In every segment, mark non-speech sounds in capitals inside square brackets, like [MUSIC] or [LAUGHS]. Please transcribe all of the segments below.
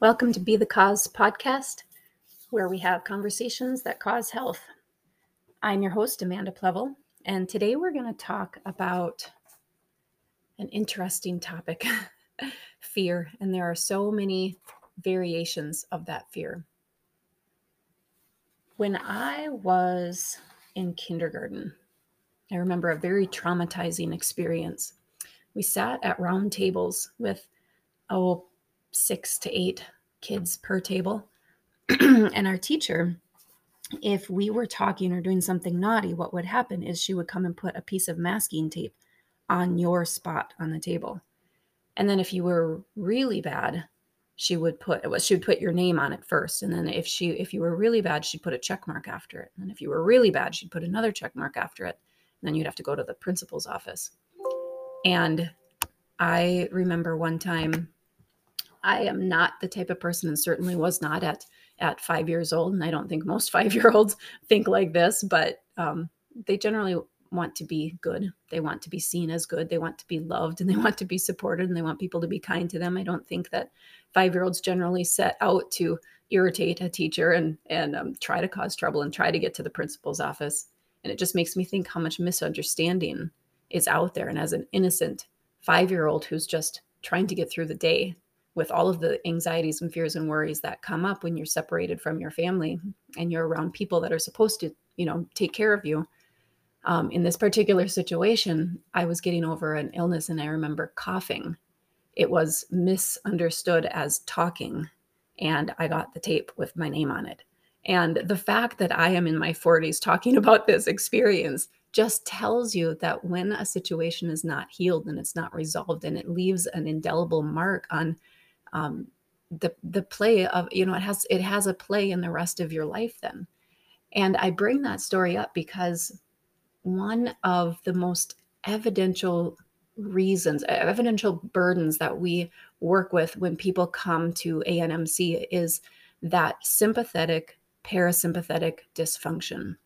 Welcome to Be the Cause podcast, where we have conversations that cause health. I'm your host, Amanda Plevel, and today we're going to talk about an interesting topic [LAUGHS] fear. And there are so many variations of that fear. When I was in kindergarten, I remember a very traumatizing experience. We sat at round tables with, oh, six to eight kids per table. [CLEARS THROAT] and our teacher, if we were talking or doing something naughty, what would happen is she would come and put a piece of masking tape on your spot on the table. And then if you were really bad, she would put she would put your name on it first. And then if she if you were really bad, she'd put a check mark after it. And if you were really bad, she'd put another check mark after it. And then you'd have to go to the principal's office. And I remember one time I am not the type of person, and certainly was not at at five years old. And I don't think most [LAUGHS] five year olds think like this, but um, they generally want to be good. They want to be seen as good. They want to be loved, and they [LAUGHS] want to be supported, and they want people to be kind to them. I don't think that five year olds generally set out to irritate a teacher and and um, try to cause trouble and try to get to the principal's office. And it just makes me think how much misunderstanding is out there. And as an innocent five year old who's just trying to get through the day with all of the anxieties and fears and worries that come up when you're separated from your family and you're around people that are supposed to, you know, take care of you. Um, in this particular situation, I was getting over an illness and I remember coughing. It was misunderstood as talking, and I got the tape with my name on it. And the fact that I am in my 40s talking [LAUGHS] about this experience just tells you that when a situation is not healed and it's not resolved and it leaves an indelible mark on um, the the play of you know it has it has a play in the rest of your life then. And i bring that story up because one of the most evidential reasons evidential burdens that we work with when people come to anmc is that sympathetic parasympathetic dysfunction.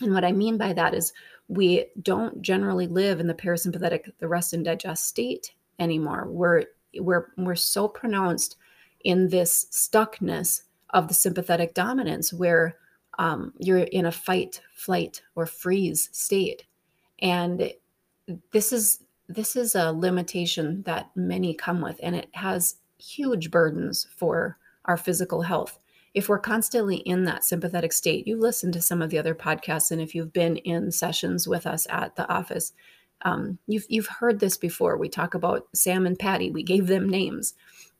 And what i mean by that is we don't generally live in the parasympathetic the rest and digest state anymore. We're we're we're so pronounced in this stuckness of the sympathetic dominance where um, you're in a fight flight or freeze state. And this is this is a limitation that many come with and it has huge burdens for our physical health. If we're constantly in that sympathetic state you listen to some of the other podcasts and if you've been in sessions with us at the office um, you've you've heard this before. We talk about Sam and Patty. We gave them names,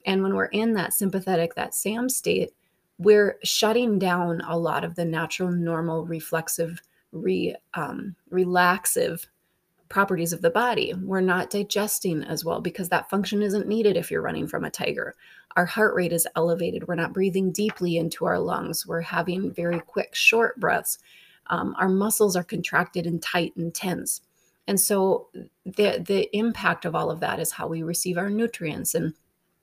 and when we're in that sympathetic, that Sam state, we're shutting down a lot of the natural, normal, reflexive, re um, relaxive properties of the body. We're not digesting as well because that function isn't needed if you're running from a tiger. Our heart rate is elevated. We're not breathing deeply into our lungs. We're having very quick, short breaths. Um, our muscles are contracted and tight and tense. And so the the impact of all of that is how we receive our nutrients and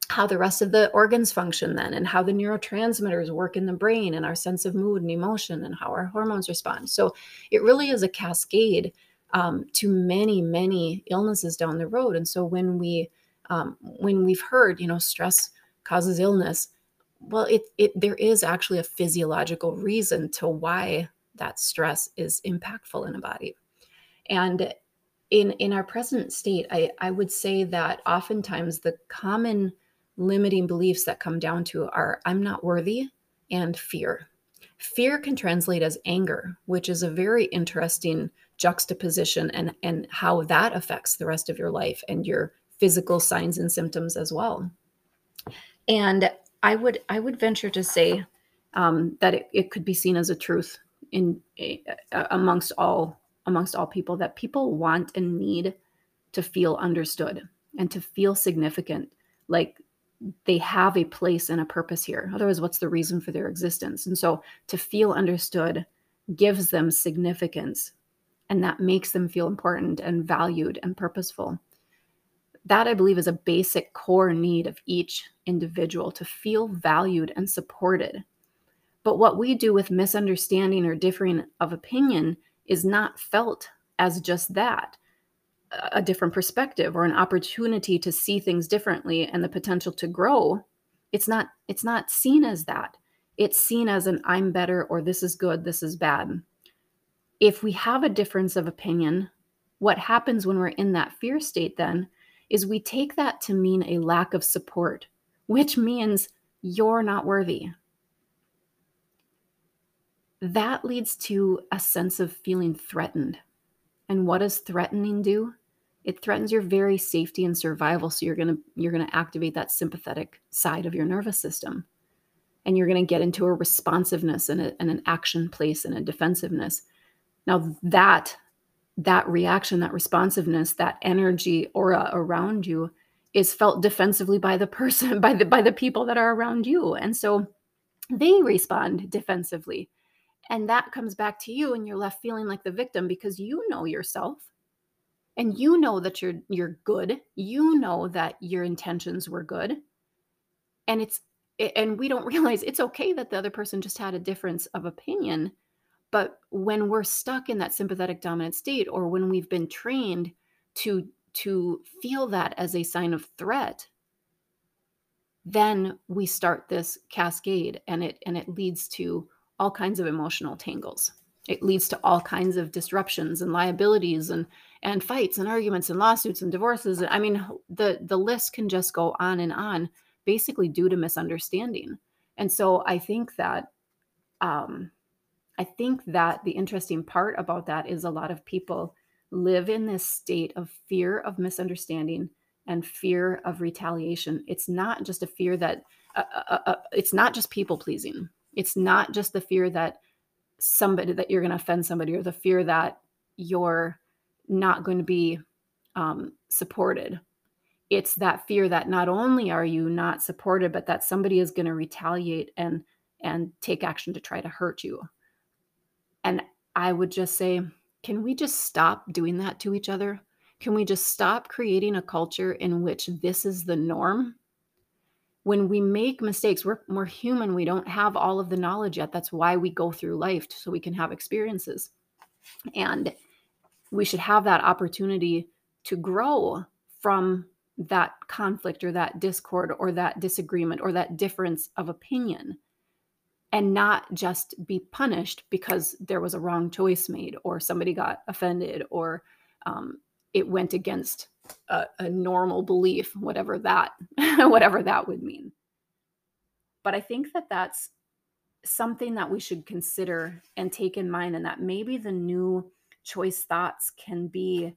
how the rest of the organs function then and how the neurotransmitters work in the brain and our sense of mood and emotion and how our hormones respond. So it really is a cascade um, to many many illnesses down the road. And so when we um, when we've heard you know stress causes illness, well it it there is actually a physiological reason to why that stress is impactful in a body. And in in our present state i i would say that oftentimes the common limiting beliefs that come down to are i'm not worthy and fear. Fear can translate as anger which is a very interesting juxtaposition and and how that affects the rest of your life and your physical signs and symptoms as well. And i would i would venture to say um, that it, it could be seen as a truth in uh, amongst all amongst all people that people want and need to feel understood and to feel significant like they have a place and a purpose here. Otherwise what's the reason for their existence? And so to feel understood gives them significance and that makes them feel important and valued and purposeful. That i believe is a basic core need of each individual to feel valued and supported. But what we do with misunderstanding or differing of opinion is not felt as just that a different perspective or an opportunity to see things differently and the potential to grow It's not it's not seen as that. It's seen as an I'm better or this is good, this is bad. If we have a difference of opinion, what happens when we're in that fear state then is we take that to mean a lack of support, which means you're not worthy. That leads to a sense of feeling threatened. And what does threatening do? It threatens your very safety and survival. So you're gonna you're gonna activate that sympathetic side of your nervous system. And you're gonna get into a responsiveness and, a, and an action place and a defensiveness. Now that that reaction, that responsiveness, that energy aura around you is felt defensively by the person, [LAUGHS] by the by the people that are around you. And so they respond defensively. And that comes back to you and you're left feeling like the victim because you know yourself and you know that you're you're good. You know that your intentions were good. And it's and we don't [LAUGHS] realize it's okay that the other person just had a difference of opinion but when we're stuck in that sympathetic dominant state, or when we've been trained to to feel that as a sign of threat, then we start this cascade, and it and it leads to all kinds of emotional tangles. It leads to all kinds of disruptions and liabilities and and fights and arguments and lawsuits and divorces. I mean, the the list can just go on and on, basically due to misunderstanding. And so I think that um, I think that the interesting part about that is a lot of people live in this state of fear of misunderstanding and fear of retaliation. It's not just a fear that uh, uh, uh, uh it's not just people pleasing. It's not just the fear that somebody that you're going to offend somebody or the fear that you're not going to be um, supported. It's that fear that not only are you not supported, but that somebody is going to retaliate and and take action to try to hurt you. And I would just say, can we just stop doing that to each other? Can we just stop creating a culture in which this is the norm? When we make mistakes, we're, we're human. We don't have all of the knowledge yet. That's why we go through life so we can have experiences. And we should have that opportunity to grow from that conflict or that discord or that disagreement or that difference of opinion and not just be punished because there was a wrong choice made or somebody got offended or um, it went against a, a normal belief whatever that [LAUGHS] whatever that would mean but i think that that's something that we should consider and take in mind and that maybe the new choice thoughts can be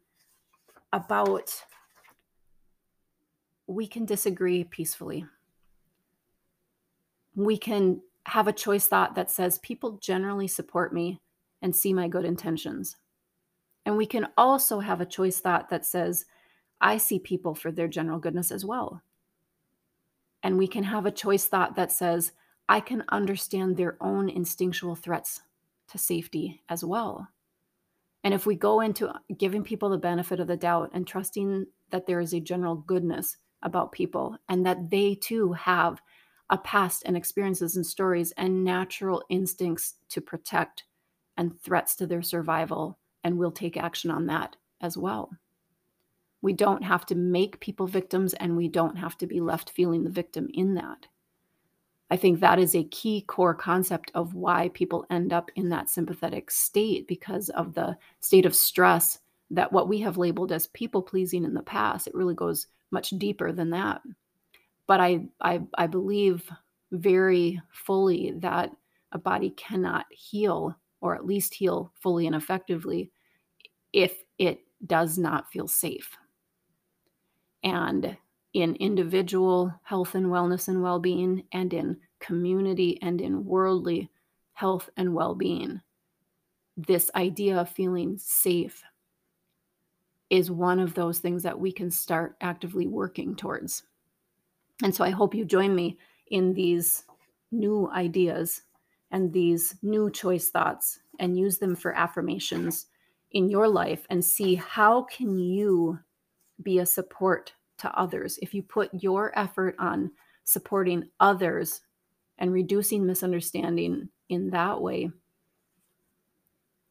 about we can disagree peacefully we can have a choice thought that says people generally support me and see my good intentions. And we can also have a choice thought that says, I see people for their general goodness as well. And we can have a choice thought that says, I can understand their own instinctual threats to safety as well. And if we go into giving people the benefit of the doubt and trusting that there is a general goodness about people and that they too have a past and experiences and stories and natural instincts to protect and threats to their survival. And we'll take action on that as well. We don't have to make people victims and we don't have to be left feeling the victim in that. I think that is a key core concept of why people end up in that sympathetic state because of the state of stress that what we have labeled as people pleasing in the past, it really goes much deeper than that but I, I i believe very fully that a body cannot heal or at least heal fully and effectively if it does not feel safe and in individual health and wellness and well-being and in community and in worldly health and well-being this idea of feeling safe is one of those things that we can start actively working towards. And so I hope you join me in these new ideas and these new choice thoughts and use them for affirmations in your life and see how can you be a support to others if you put your effort on supporting others and reducing misunderstanding in that way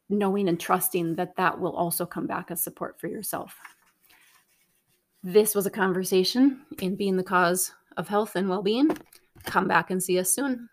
knowing and trusting that that will also come back as support for yourself this was a conversation in being the cause of health and well being. come back and see us soon.